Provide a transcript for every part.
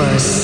universe.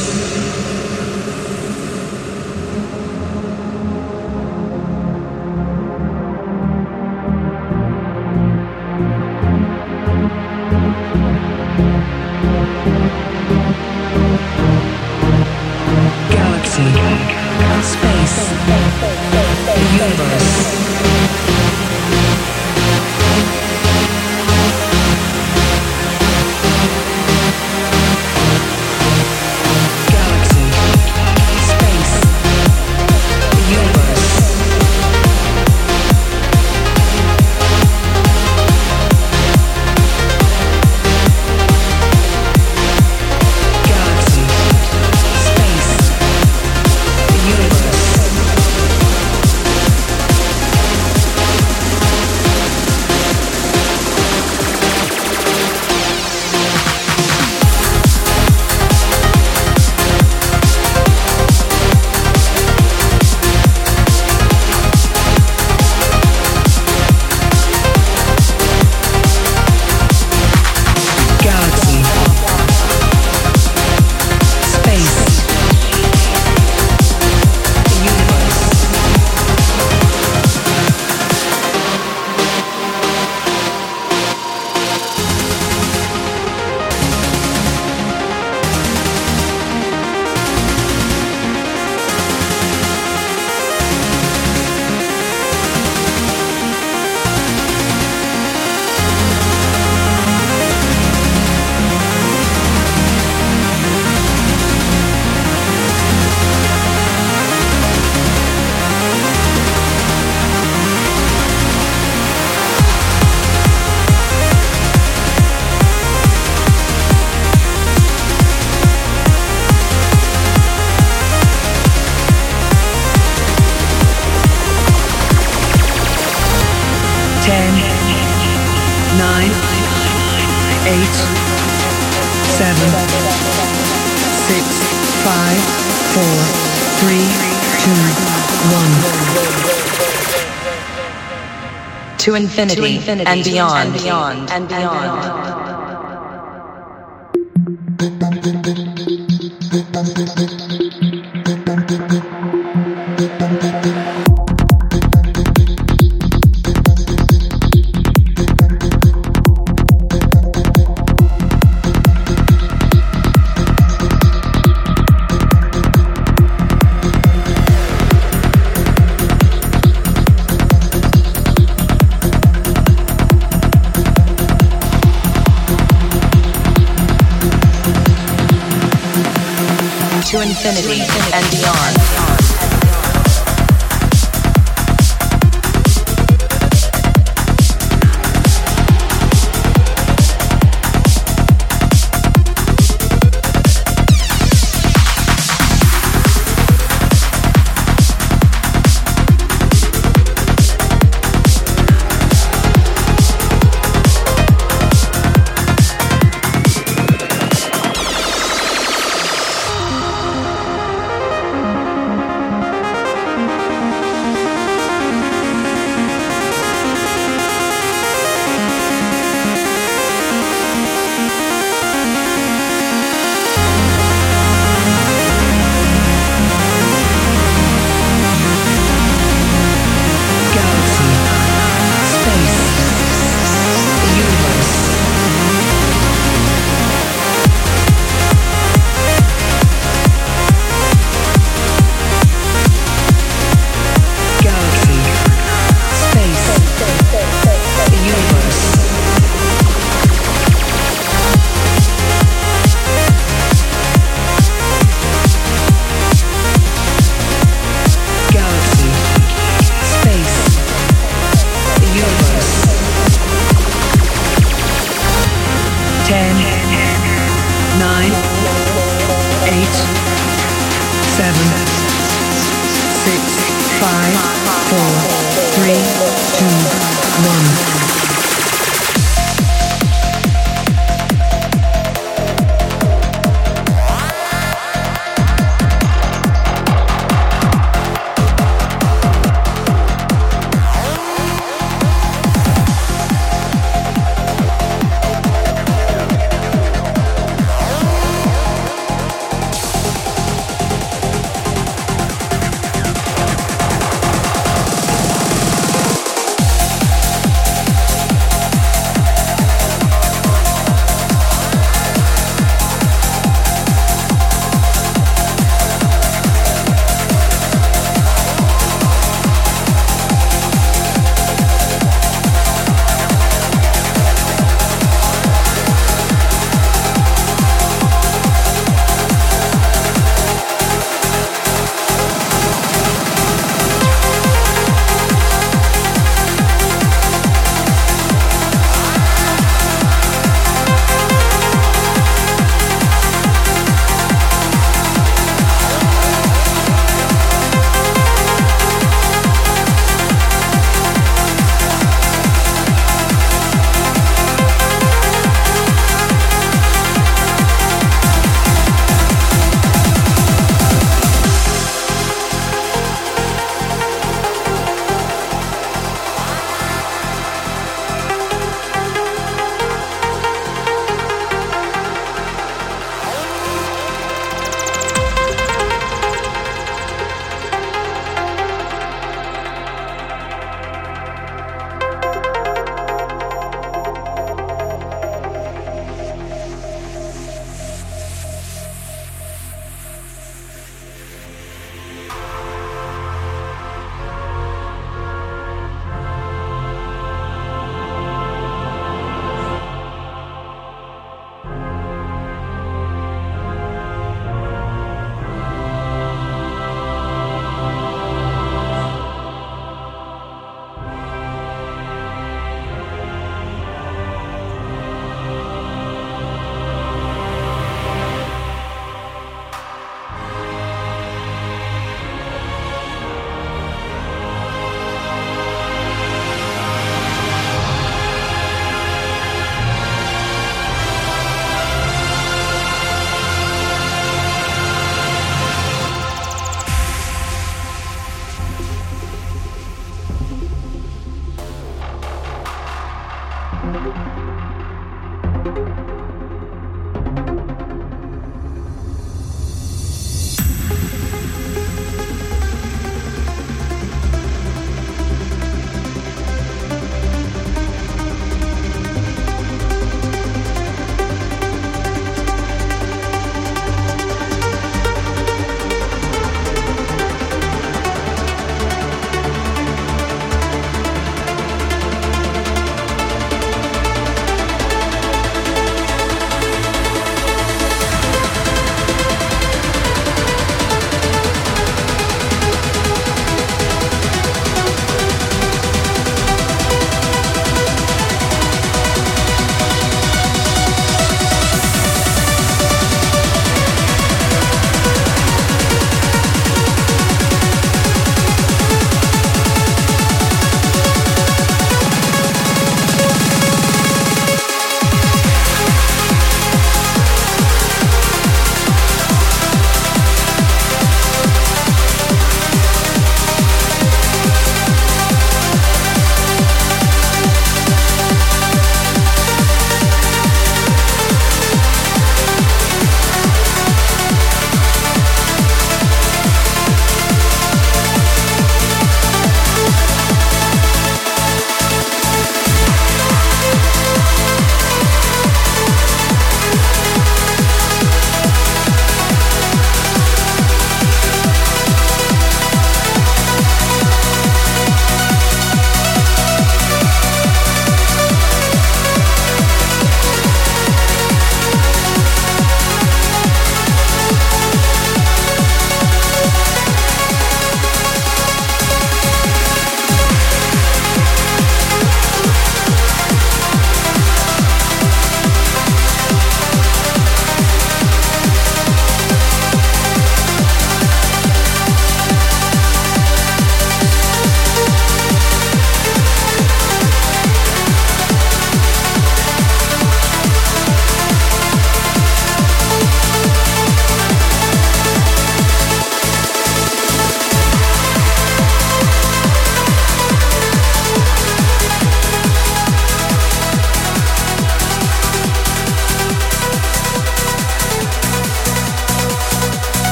To infinity, and beyond, and beyond, and beyond. To infinity, and beyond. infinity. And